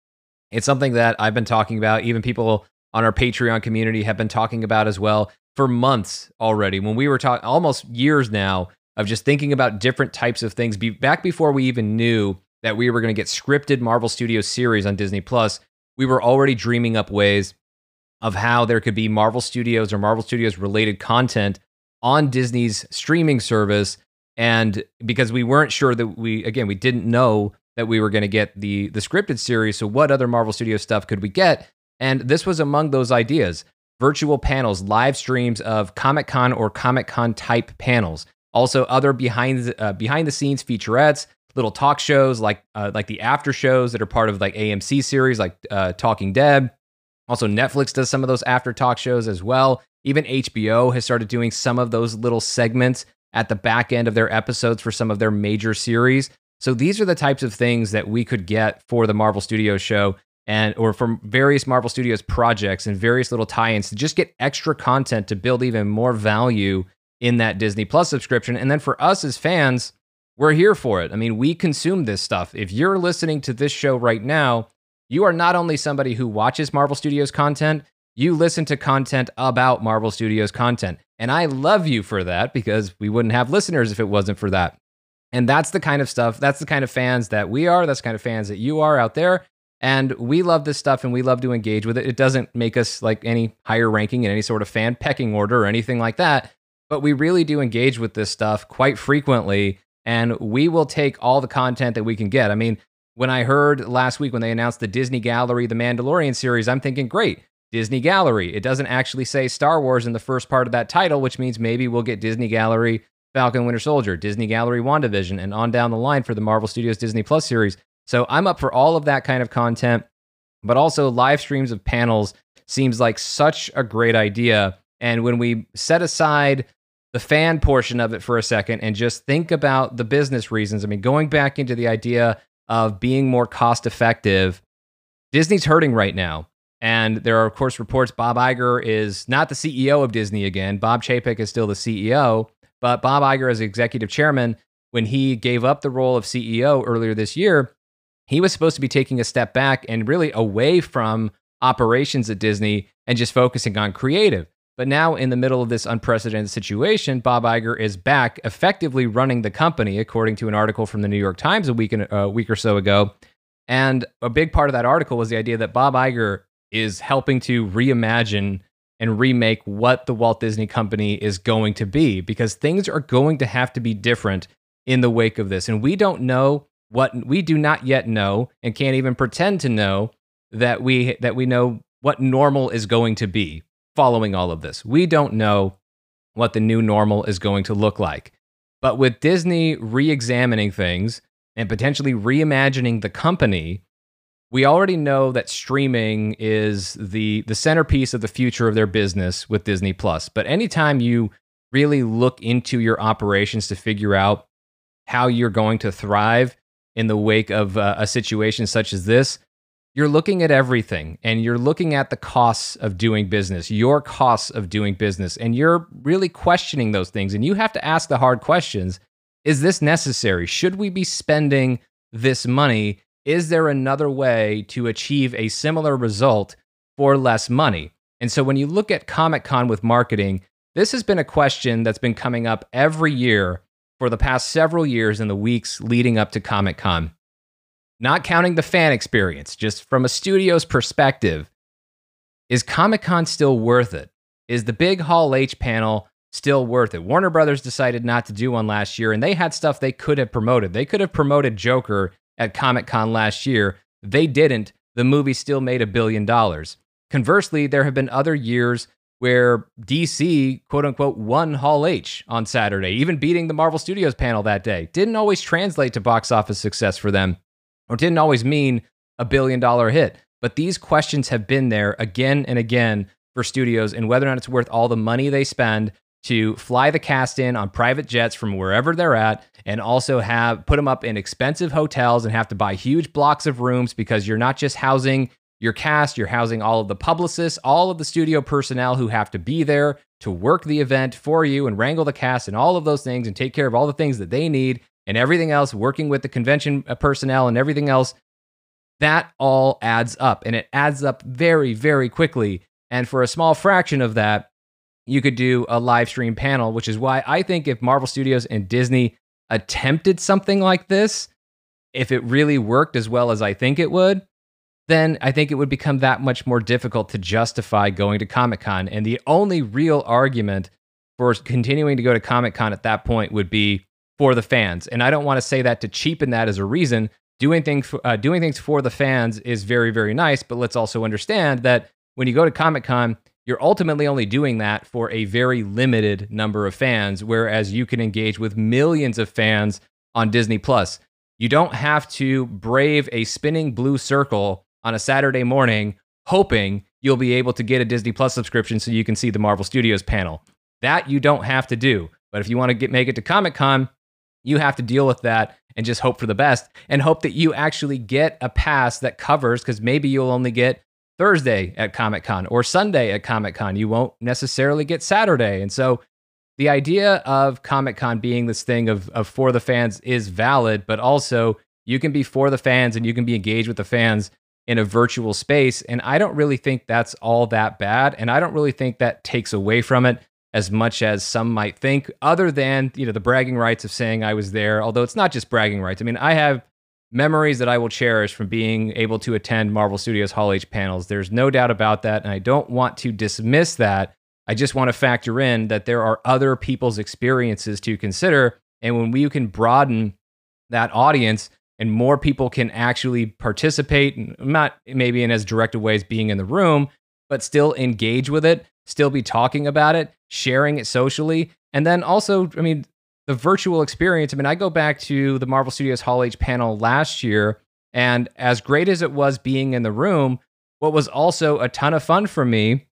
it's something that I've been talking about. Even people on our Patreon community have been talking about as well for months already. When we were talking almost years now of just thinking about different types of things, be- back before we even knew that we were going to get scripted Marvel Studios series on Disney Plus, we were already dreaming up ways of how there could be Marvel Studios or Marvel Studios related content on Disney's streaming service. And because we weren't sure that we, again, we didn't know that we were going to get the the scripted series. So what other Marvel Studios stuff could we get? And this was among those ideas. Virtual panels, live streams of Comic Con or Comic Con type panels. Also, other behind uh, behind the scenes featurettes, little talk shows like uh, like the after shows that are part of like AMC series, like uh, Talking Dead. Also, Netflix does some of those after talk shows as well. Even HBO has started doing some of those little segments at the back end of their episodes for some of their major series. So these are the types of things that we could get for the Marvel Studios show and or from various Marvel Studios projects and various little tie-ins to just get extra content to build even more value in that Disney Plus subscription. And then for us as fans, we're here for it. I mean, we consume this stuff. If you're listening to this show right now, you are not only somebody who watches Marvel Studios content, you listen to content about Marvel Studios content. And I love you for that because we wouldn't have listeners if it wasn't for that. And that's the kind of stuff, that's the kind of fans that we are. That's kind of fans that you are out there. And we love this stuff and we love to engage with it. It doesn't make us like any higher ranking in any sort of fan pecking order or anything like that. But we really do engage with this stuff quite frequently. And we will take all the content that we can get. I mean, when I heard last week when they announced the Disney Gallery, the Mandalorian series, I'm thinking, great, Disney Gallery. It doesn't actually say Star Wars in the first part of that title, which means maybe we'll get Disney Gallery Falcon Winter Soldier, Disney Gallery WandaVision, and on down the line for the Marvel Studios Disney Plus series. So I'm up for all of that kind of content, but also live streams of panels seems like such a great idea. And when we set aside the fan portion of it for a second and just think about the business reasons, I mean, going back into the idea of being more cost effective, Disney's hurting right now. And there are, of course, reports Bob Iger is not the CEO of Disney again. Bob Chapek is still the CEO. But Bob Iger, as executive chairman, when he gave up the role of CEO earlier this year, he was supposed to be taking a step back and really away from operations at Disney and just focusing on creative. But now, in the middle of this unprecedented situation, Bob Iger is back effectively running the company, according to an article from the New York Times a week, in, a uh, week or so ago. And a big part of that article was the idea that Bob Iger is helping to reimagine and remake what the Walt Disney Company is going to be because things are going to have to be different in the wake of this. And we don't know what we do not yet know and can't even pretend to know that we that we know what normal is going to be following all of this. We don't know what the new normal is going to look like. But with Disney re-examining things and potentially reimagining the company, we already know that streaming is the the centerpiece of the future of their business with Disney Plus. But anytime you really look into your operations to figure out how you're going to thrive in the wake of uh, a situation such as this, you're looking at everything and you're looking at the costs of doing business, your costs of doing business, and you're really questioning those things. And you have to ask the hard questions Is this necessary? Should we be spending this money? Is there another way to achieve a similar result for less money? And so when you look at Comic Con with marketing, this has been a question that's been coming up every year for the past several years in the weeks leading up to Comic Con. Not counting the fan experience, just from a studio's perspective, is Comic Con still worth it? Is the big Hall H panel still worth it? Warner Brothers decided not to do one last year, and they had stuff they could have promoted. They could have promoted Joker at Comic Con last year. They didn't. The movie still made a billion dollars. Conversely, there have been other years where DC, quote unquote, won Hall H on Saturday, even beating the Marvel Studios panel that day. Didn't always translate to box office success for them, or didn't always mean a billion dollar hit. But these questions have been there again and again for studios and whether or not it's worth all the money they spend to fly the cast in on private jets from wherever they're at and also have put them up in expensive hotels and have to buy huge blocks of rooms because you're not just housing your cast, you're housing all of the publicists, all of the studio personnel who have to be there to work the event for you and wrangle the cast and all of those things and take care of all the things that they need and everything else, working with the convention uh, personnel and everything else. That all adds up and it adds up very, very quickly. And for a small fraction of that, you could do a live stream panel, which is why I think if Marvel Studios and Disney attempted something like this, if it really worked as well as I think it would, then I think it would become that much more difficult to justify going to Comic Con. And the only real argument for continuing to go to Comic Con at that point would be for the fans. And I don't want to say that to cheapen that as a reason. Doing things, uh, doing things for the fans is very, very nice. But let's also understand that when you go to Comic Con, you're ultimately only doing that for a very limited number of fans, whereas you can engage with millions of fans on Disney Plus. You don't have to brave a spinning blue circle on a Saturday morning hoping you'll be able to get a Disney Plus subscription so you can see the Marvel Studios panel. That you don't have to do. But if you want to get make it to Comic Con, you have to deal with that and just hope for the best and hope that you actually get a pass that covers because maybe you'll only get Thursday at Comic Con or Sunday at Comic Con. You won't necessarily get Saturday. And so the idea of Comic Con being this thing of, of for the fans is valid, but also you can be for the fans and you can be engaged with the fans in a virtual space. And I don't really think that's all that bad. And I don't really think that takes away from it as much as some might think, other than, you know, the bragging rights of saying I was there, although it's not just bragging rights. I mean, I have memories that I will cherish from being able to attend Marvel Studios Hall H panels. There's no doubt about that. And I don't want to dismiss that. I just want to factor in that there are other people's experiences to consider. And when we can broaden that audience and more people can actually participate, not maybe in as direct a way as being in the room, but still engage with it, still be talking about it, sharing it socially. And then also, I mean, the virtual experience. I mean, I go back to the Marvel Studios Hall H panel last year, and as great as it was being in the room, what was also a ton of fun for me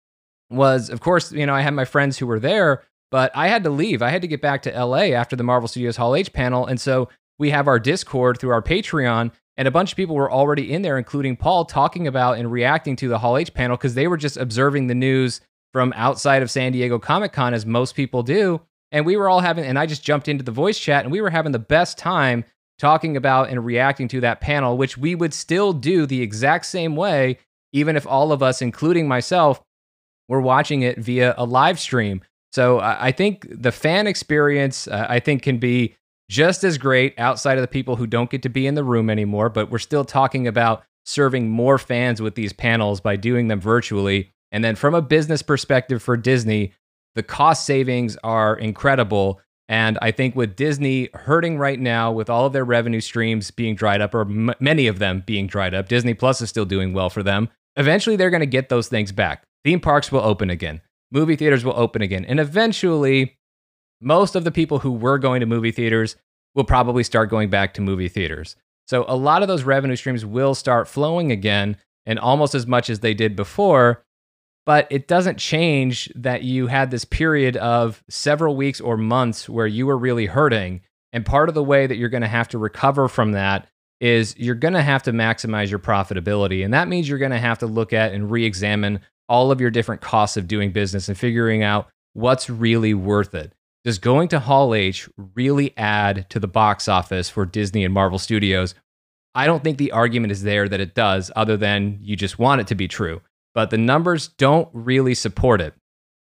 was, of course, you know, I had my friends who were there, but I had to leave. I had to get back to LA after the Marvel Studios Hall H panel. And so we have our Discord through our Patreon, and a bunch of people were already in there, including Paul, talking about and reacting to the Hall H panel because they were just observing the news from outside of San Diego Comic Con, as most people do. And we were all having, and I just jumped into the voice chat and we were having the best time talking about and reacting to that panel, which we would still do the exact same way, even if all of us, including myself, were watching it via a live stream. So I think the fan experience, uh, I think, can be just as great outside of the people who don't get to be in the room anymore. But we're still talking about serving more fans with these panels by doing them virtually. And then from a business perspective for Disney, the cost savings are incredible. And I think with Disney hurting right now, with all of their revenue streams being dried up, or m- many of them being dried up, Disney Plus is still doing well for them. Eventually, they're going to get those things back. Theme parks will open again, movie theaters will open again. And eventually, most of the people who were going to movie theaters will probably start going back to movie theaters. So a lot of those revenue streams will start flowing again and almost as much as they did before. But it doesn't change that you had this period of several weeks or months where you were really hurting. And part of the way that you're going to have to recover from that is you're going to have to maximize your profitability. And that means you're going to have to look at and re examine all of your different costs of doing business and figuring out what's really worth it. Does going to Hall H really add to the box office for Disney and Marvel Studios? I don't think the argument is there that it does, other than you just want it to be true. But the numbers don't really support it.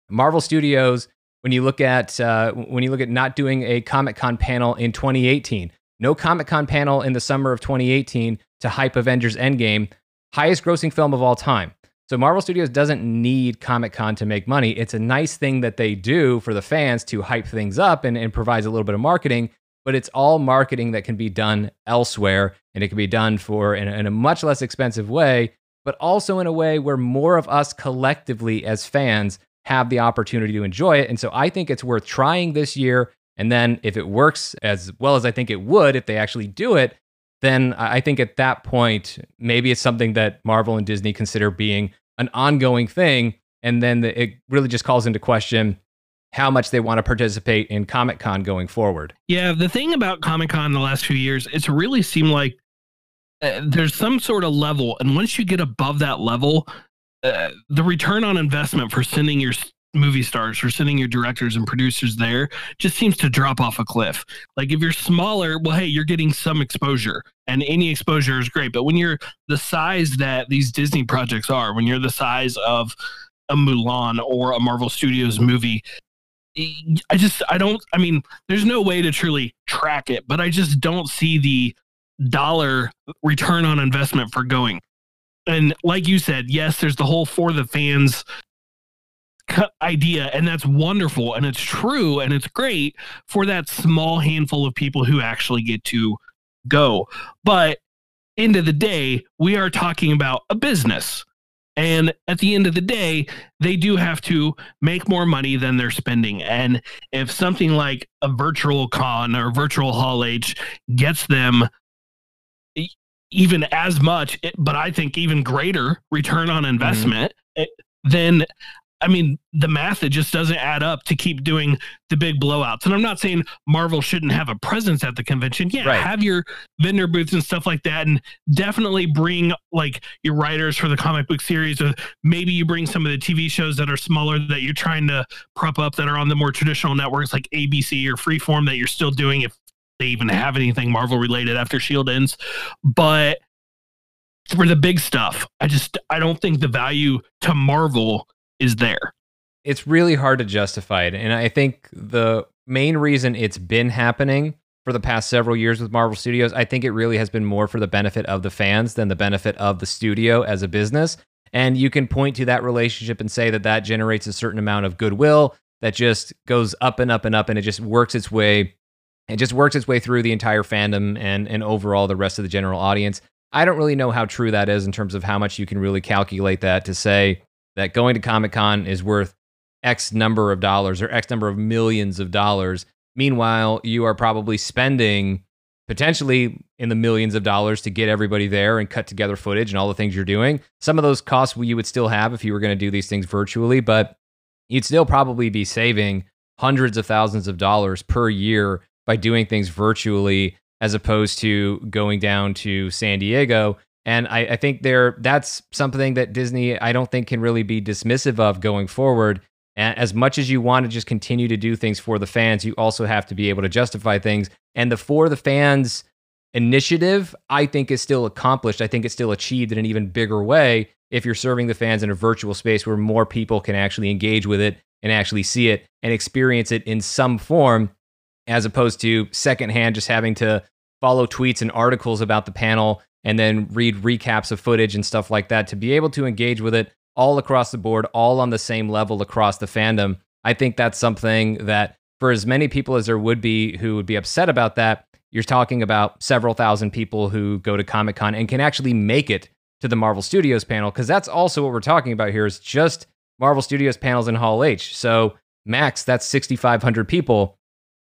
Marvel Studios, when you look at uh, when you look at not doing a Comic Con panel in 2018, no Comic Con panel in the summer of 2018 to hype Avengers Endgame, highest grossing film of all time. So Marvel Studios doesn't need Comic Con to make money. It's a nice thing that they do for the fans to hype things up and, and provides a little bit of marketing, but it's all marketing that can be done elsewhere and it can be done for in, in a much less expensive way, but also in a way where more of us collectively as fans have the opportunity to enjoy it. And so I think it's worth trying this year. And then if it works as well as I think it would if they actually do it, then I think at that point, maybe it's something that Marvel and Disney consider being an ongoing thing. And then the, it really just calls into question how much they want to participate in Comic Con going forward. Yeah, the thing about Comic Con the last few years, it's really seemed like uh, there's some sort of level. And once you get above that level, uh, the return on investment for sending your movie stars for sending your directors and producers there just seems to drop off a cliff. Like if you're smaller, well, hey, you're getting some exposure and any exposure is great. But when you're the size that these Disney projects are, when you're the size of a Mulan or a Marvel Studios movie, I just, I don't, I mean, there's no way to truly track it, but I just don't see the dollar return on investment for going. And like you said, yes, there's the whole for the fans idea and that's wonderful and it's true and it's great for that small handful of people who actually get to go but end of the day we are talking about a business and at the end of the day they do have to make more money than they're spending and if something like a virtual con or virtual hall h gets them even as much but i think even greater return on mm-hmm. investment mm-hmm. then I mean, the math it just doesn't add up to keep doing the big blowouts. And I'm not saying Marvel shouldn't have a presence at the convention. Yeah, right. have your vendor booths and stuff like that, and definitely bring like your writers for the comic book series, or maybe you bring some of the TV shows that are smaller that you're trying to prop up that are on the more traditional networks like ABC or Freeform that you're still doing if they even have anything Marvel related after Shield ends. But for the big stuff, I just I don't think the value to Marvel is there. It's really hard to justify it. And I think the main reason it's been happening for the past several years with Marvel Studios, I think it really has been more for the benefit of the fans than the benefit of the studio as a business. And you can point to that relationship and say that that generates a certain amount of goodwill that just goes up and up and up and it just works its way it just works its way through the entire fandom and and overall the rest of the general audience. I don't really know how true that is in terms of how much you can really calculate that to say that going to Comic Con is worth X number of dollars or X number of millions of dollars. Meanwhile, you are probably spending potentially in the millions of dollars to get everybody there and cut together footage and all the things you're doing. Some of those costs you would still have if you were going to do these things virtually, but you'd still probably be saving hundreds of thousands of dollars per year by doing things virtually as opposed to going down to San Diego and I, I think there that's something that Disney I don't think can really be dismissive of going forward. And as much as you want to just continue to do things for the fans, you also have to be able to justify things. And the for the fans initiative, I think, is still accomplished. I think it's still achieved in an even bigger way if you're serving the fans in a virtual space where more people can actually engage with it and actually see it and experience it in some form, as opposed to secondhand just having to follow tweets and articles about the panel and then read recaps of footage and stuff like that to be able to engage with it all across the board, all on the same level across the fandom. I think that's something that for as many people as there would be who would be upset about that, you're talking about several thousand people who go to Comic Con and can actually make it to the Marvel Studios panel because that's also what we're talking about here is just Marvel Studios panels in Hall H. So max, that's 6,500 people.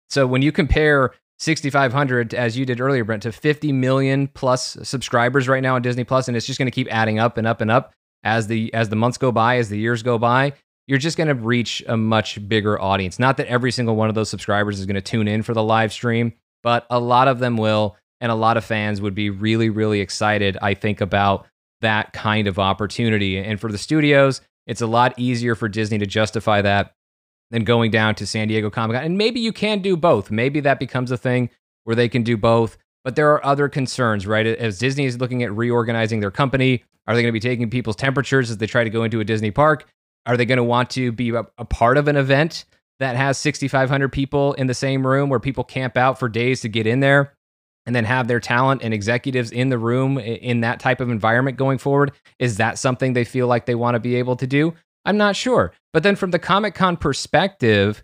So when you compare 6,500, as you did earlier, Brent, to 50 million plus subscribers right now on Disney Plus, and it's just going to keep adding up and up and up as the as the months go by, as the years go by. You're just going to reach a much bigger audience. Not that every single one of those subscribers is going to tune in for the live stream, but a lot of them will, and a lot of fans would be really, really excited. I think about that kind of opportunity, and for the studios, it's a lot easier for Disney to justify that than going down to San Diego Comic Con. And maybe you can do both. Maybe that becomes a thing where they can do both. But there are other concerns, right? As Disney is looking at reorganizing their company, are they going to be taking people's temperatures as they try to go into a Disney park? Are they going to want to be a part of an event that has 6,500 people in the same room where people camp out for days to get in there? and then have their talent and executives in the room in that type of environment going forward? Is that something they feel like they want to be able to do? I'm not sure. But then from the Comic Con perspective,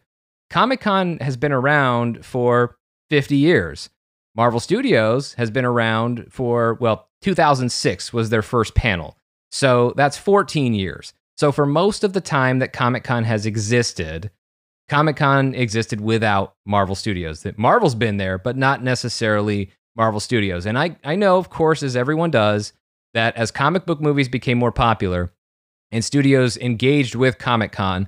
Comic Con has been around for 50 years. Marvel Studios has been around for, well, 2006 was their first panel. So that's 14 years. So for most of the time that Comic Con has existed, Comic Con existed without Marvel Studios. That Marvel's been there, but not necessarily Marvel Studios. And I, I know, of course, as everyone does, that as comic book movies became more popular, and studios engaged with Comic Con,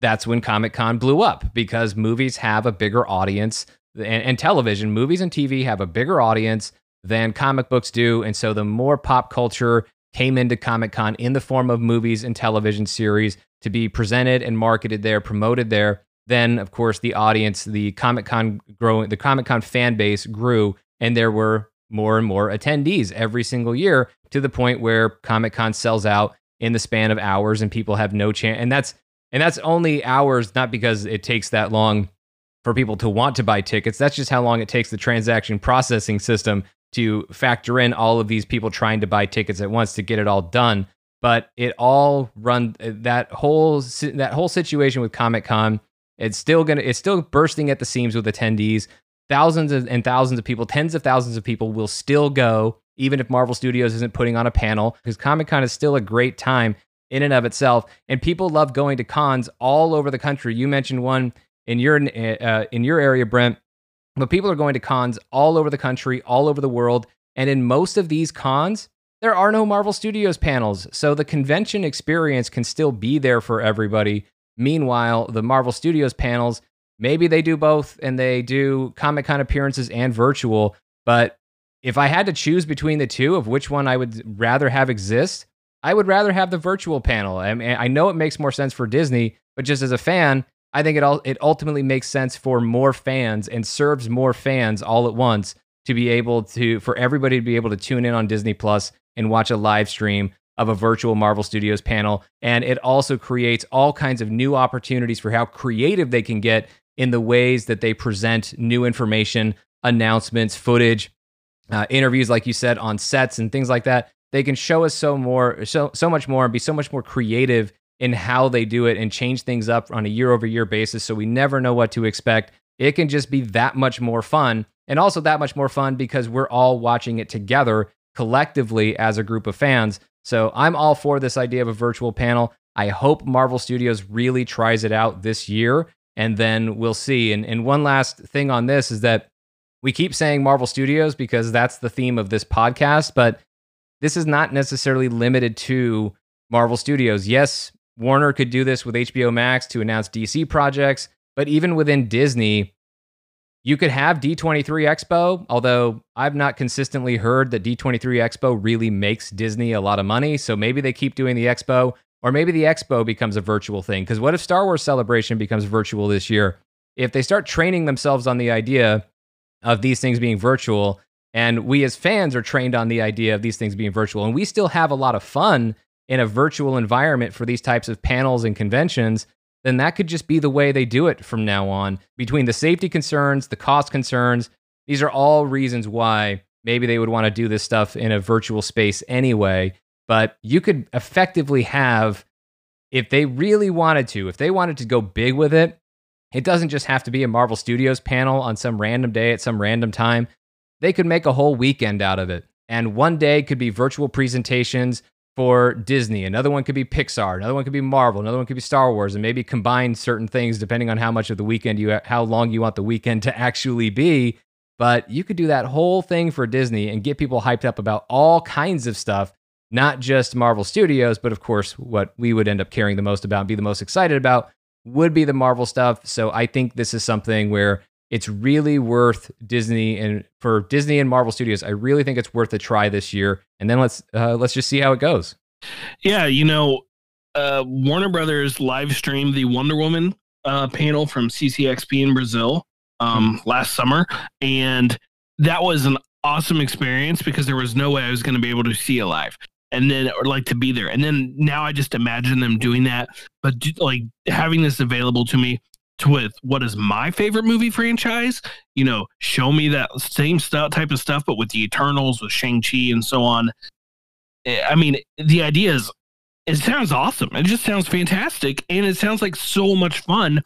that's when Comic Con blew up because movies have a bigger audience and, and, television, movies and TV have a bigger audience than comic books do. And so the more pop culture came into Comic Con in the form of movies and television series to be presented and marketed there, promoted there, then of course the audience, the Comic Con growing, the Comic Con fan base grew, and there were more and more attendees every single year to the point where Comic Con sells out in the span of hours and people have no chance and that's and that's only hours not because it takes that long for people to want to buy tickets. That's just how long it takes the transaction processing system to factor in all of these people trying to buy tickets at once to get it all done. But it all run that whole that whole situation with comic-con it's still gonna it's still bursting at the seams with attendees. Thousands and thousands of people tens of thousands of people will still go even if Marvel Studios isn't putting on a panel, because Comic Con is still a great time in and of itself. And people love going to cons all over the country. You mentioned one in your uh, in your area, Brent, but people are going to cons all over the country, all over the world. And in most of these cons, there are no Marvel Studios panels. So the convention experience can still be there for everybody. Meanwhile, the Marvel Studios panels, maybe they do both and they do Comic Con appearances and virtual, but if I had to choose between the two of which one I would rather have exist, I would rather have the virtual panel. I mean, I know it makes more sense for Disney, but just as a fan, I think it all it ultimately makes sense for more fans and serves more fans all at once to be able to for everybody to be able to tune in on Disney Plus and watch a live stream of a virtual Marvel Studios panel. And it also creates all kinds of new opportunities for how creative they can get in the ways that they present new information, announcements, footage, uh, interviews, like you said, on sets and things like that. They can show us so more, so so much more, and be so much more creative in how they do it and change things up on a year over year basis. So we never know what to expect. It can just be that much more fun, and also that much more fun because we're all watching it together collectively as a group of fans. So I'm all for this idea of a virtual panel. I hope Marvel Studios really tries it out this year, and then we'll see. And, and one last thing on this is that we keep saying Marvel Studios because that's the theme of this podcast, but this is not necessarily limited to Marvel Studios. Yes, Warner could do this with HBO Max to announce DC projects, but even within Disney, you could have D23 Expo, although I've not consistently heard that D23 Expo really makes Disney a lot of money. So maybe they keep doing the Expo, or maybe the Expo becomes a virtual thing. Because what if Star Wars Celebration becomes virtual this year? If they start training themselves on the idea of these things being virtual. And we as fans are trained on the idea of these things being virtual. And we still have a lot of fun in a virtual environment for these types of panels and conventions. Then that could just be the way they do it from now on. Between the safety concerns, the cost concerns, these are all reasons why maybe they would want to do this stuff in a virtual space anyway. But you could effectively have, if they really wanted to, if they wanted to go big with it, it doesn't just have to be a Marvel Studios panel on some random day at some random time. They could make a whole weekend out of it. And one day could be virtual presentations for Disney. Another one could be Pixar. Another one could be Marvel. Another one could be Star Wars. And maybe combine certain things depending on how much of the weekend you, how long you want the weekend to actually be. but you could do that whole thing for Disney and get people hyped up about all kinds of stuff, not just Marvel Studios, but of course, what we would end up caring the most about and be the most excited about would be the Marvel stuff. So I think this is something where it's really worth Disney and for Disney and Marvel Studios, I really think it's worth a try this year. And then let's uh, let's just see how it goes. Yeah, you know, uh, Warner Brothers live streamed the Wonder Woman uh, panel from CCXP in Brazil um, mm-hmm. last summer, and that was an awesome experience because there was no way I was going to be able to see it live and then or like to be there. And then now i just imagine them doing that but like having this available to me to with what is my favorite movie franchise you know show me that same stuff type of stuff but with the eternals with shang-chi and so on. Eh, i mean the idea is it sounds awesome. It just sounds fantastic and it sounds like so much fun.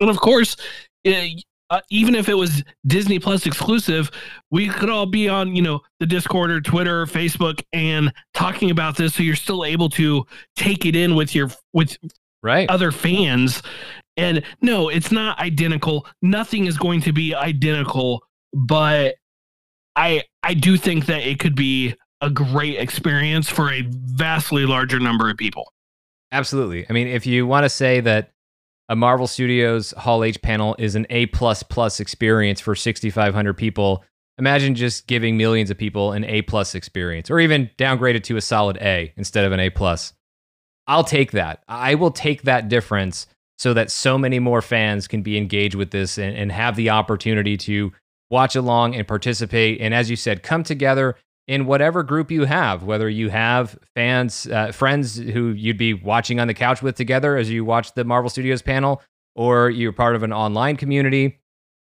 And of course eh, uh, even if it was Disney Plus exclusive, we could all be on, you know, the Discord or Twitter or Facebook and talking about this, so you're still able to take it in with your with right other fans. And no, it's not identical. Nothing is going to be identical, but I I do think that it could be a great experience for a vastly larger number of people. Absolutely. I mean, if you want to say that a Marvel Studios Hall H panel is an A plus plus experience for 6,500 people. Imagine just giving millions of people an A plus experience, or even downgraded to a solid A instead of an A plus. I'll take that. I will take that difference so that so many more fans can be engaged with this and, and have the opportunity to watch along and participate. And as you said, come together in whatever group you have, whether you have fans, uh, friends who you'd be watching on the couch with together as you watch the Marvel Studios panel, or you're part of an online community.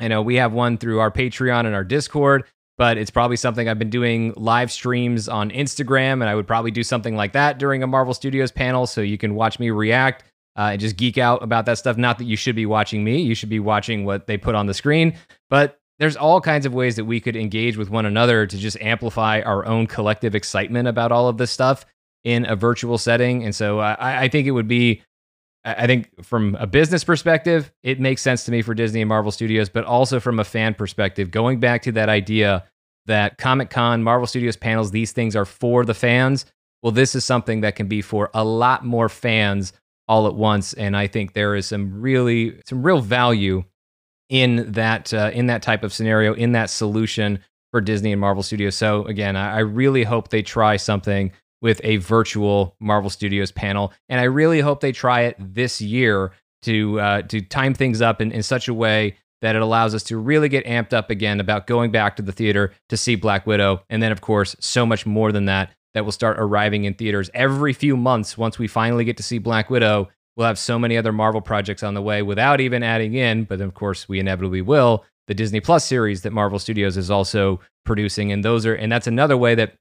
I know we have one through our Patreon and our Discord, but it's probably something I've been doing live streams on Instagram, and I would probably do something like that during a Marvel Studios panel so you can watch me react. Uh, and just geek out about that stuff. Not that you should be watching me, you should be watching what they put on the screen. But there's all kinds of ways that we could engage with one another to just amplify our own collective excitement about all of this stuff in a virtual setting. And so I, I think it would be, I think from a business perspective, it makes sense to me for Disney and Marvel Studios, but also from a fan perspective, going back to that idea that Comic Con, Marvel Studios panels, these things are for the fans. Well, this is something that can be for a lot more fans all at once. And I think there is some really, some real value in that uh, in that type of scenario, in that solution for Disney and Marvel Studios. So again, I, I really hope they try something with a virtual Marvel Studios panel, and I really hope they try it this year to uh, to time things up in, in such a way that it allows us to really get amped up again about going back to the theater to see Black Widow, and then of course so much more than that that will start arriving in theaters every few months once we finally get to see Black Widow We'll have so many other Marvel projects on the way without even adding in, but of course we inevitably will, the Disney Plus series that Marvel Studios is also producing. And those are and that's another way that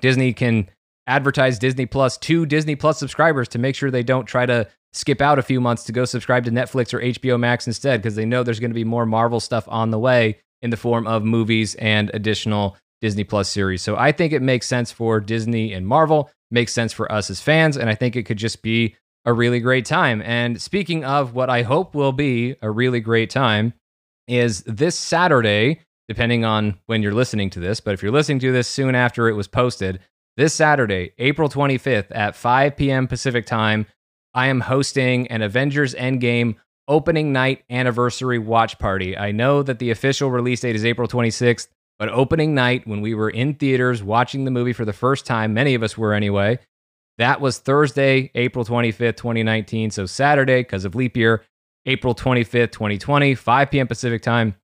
Disney can advertise Disney Plus to Disney Plus subscribers to make sure they don't try to skip out a few months to go subscribe to Netflix or HBO Max instead, because they know there's going to be more Marvel stuff on the way in the form of movies and additional Disney Plus series. So I think it makes sense for Disney and Marvel, makes sense for us as fans, and I think it could just be a really great time. And speaking of what I hope will be a really great time, is this Saturday, depending on when you're listening to this, but if you're listening to this soon after it was posted, this Saturday, April 25th at 5 p.m. Pacific time, I am hosting an Avengers Endgame opening night anniversary watch party. I know that the official release date is April 26th, but opening night, when we were in theaters watching the movie for the first time, many of us were anyway, that was Thursday, April 25th, 2019. So Saturday, because of leap year, April 25th, 2020, 5 p.m. Pacific time.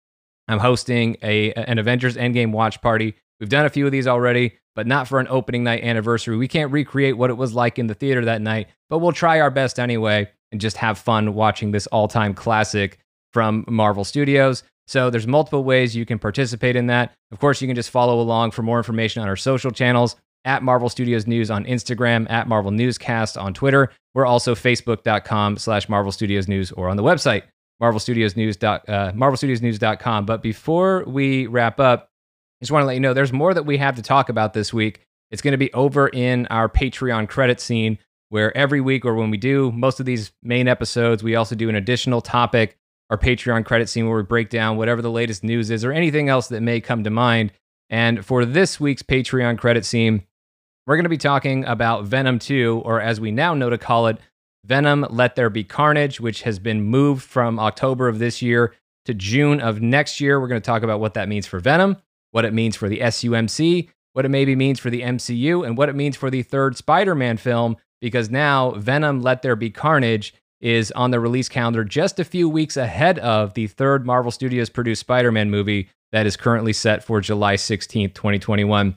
I'm hosting a an Avengers Endgame watch party. We've done a few of these already, but not for an opening night anniversary. We can't recreate what it was like in the theater that night, but we'll try our best anyway and just have fun watching this all-time classic from Marvel Studios. So there's multiple ways you can participate in that. Of course, you can just follow along for more information on our social channels at Marvel Studios News on Instagram, at Marvel Newscast on Twitter. We're also facebook.com slash Marvel Studios News or on the website, marvelstudiosnews. Uh, marvelstudiosnews.com. But before we wrap up, I just want to let you know there's more that we have to talk about this week. It's going to be over in our Patreon credit scene, where every week or when we do most of these main episodes, we also do an additional topic our Patreon credit scene where we break down whatever the latest news is or anything else that may come to mind. And for this week's Patreon credit scene, we're going to be talking about Venom 2, or as we now know to call it, Venom Let There Be Carnage, which has been moved from October of this year to June of next year. We're going to talk about what that means for Venom, what it means for the SUMC, what it maybe means for the MCU, and what it means for the third Spider Man film, because now Venom Let There Be Carnage is on the release calendar just a few weeks ahead of the third Marvel Studios produced Spider Man movie that is currently set for July 16th, 2021.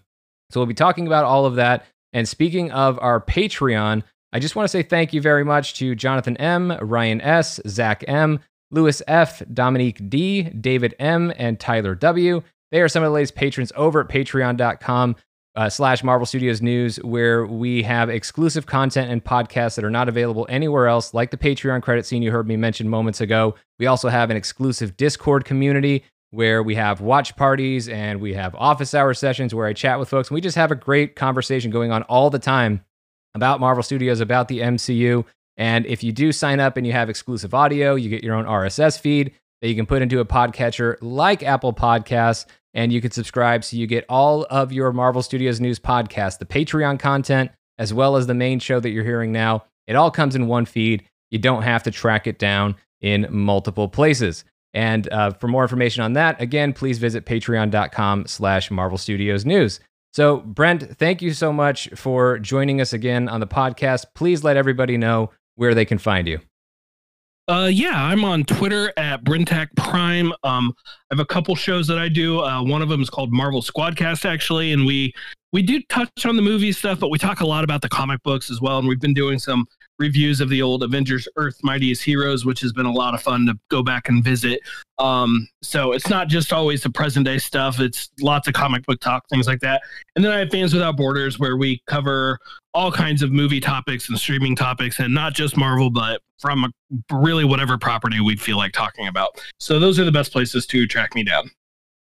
So we'll be talking about all of that. And speaking of our Patreon, I just want to say thank you very much to Jonathan M., Ryan S., Zach M., Lewis F., Dominique D., David M., and Tyler W. They are some of the latest patrons over at patreon.com uh, slash Marvel Studios News, where we have exclusive content and podcasts that are not available anywhere else, like the Patreon credit scene you heard me mention moments ago. We also have an exclusive Discord community where we have watch parties and we have office hour sessions where I chat with folks. And we just have a great conversation going on all the time about Marvel Studios, about the MCU. And if you do sign up and you have exclusive audio, you get your own RSS feed that you can put into a podcatcher like Apple Podcasts and you can subscribe so you get all of your Marvel Studios news podcast, the Patreon content, as well as the main show that you're hearing now. It all comes in one feed. You don't have to track it down in multiple places. And uh, for more information on that, again, please visit patreon.com slash Marvel Studios News. So, Brent, thank you so much for joining us again on the podcast. Please let everybody know where they can find you. Uh, yeah, I'm on Twitter at Brentak Prime. Um, I have a couple shows that I do. Uh, one of them is called Marvel Squadcast, actually, and we we do touch on the movie stuff, but we talk a lot about the comic books as well. And we've been doing some reviews of the old Avengers Earth Mightiest Heroes, which has been a lot of fun to go back and visit. Um, so it's not just always the present day stuff, it's lots of comic book talk, things like that. And then I have Fans Without Borders, where we cover all kinds of movie topics and streaming topics, and not just Marvel, but from a, really whatever property we'd feel like talking about. So those are the best places to track me down.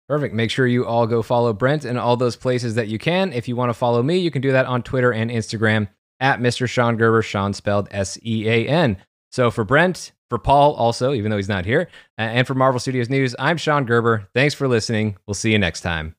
Perfect. Make sure you all go follow Brent in all those places that you can. If you want to follow me, you can do that on Twitter and Instagram at Mr. Sean Gerber, Sean spelled S E A N. So for Brent, for Paul also, even though he's not here, and for Marvel Studios News, I'm Sean Gerber. Thanks for listening. We'll see you next time.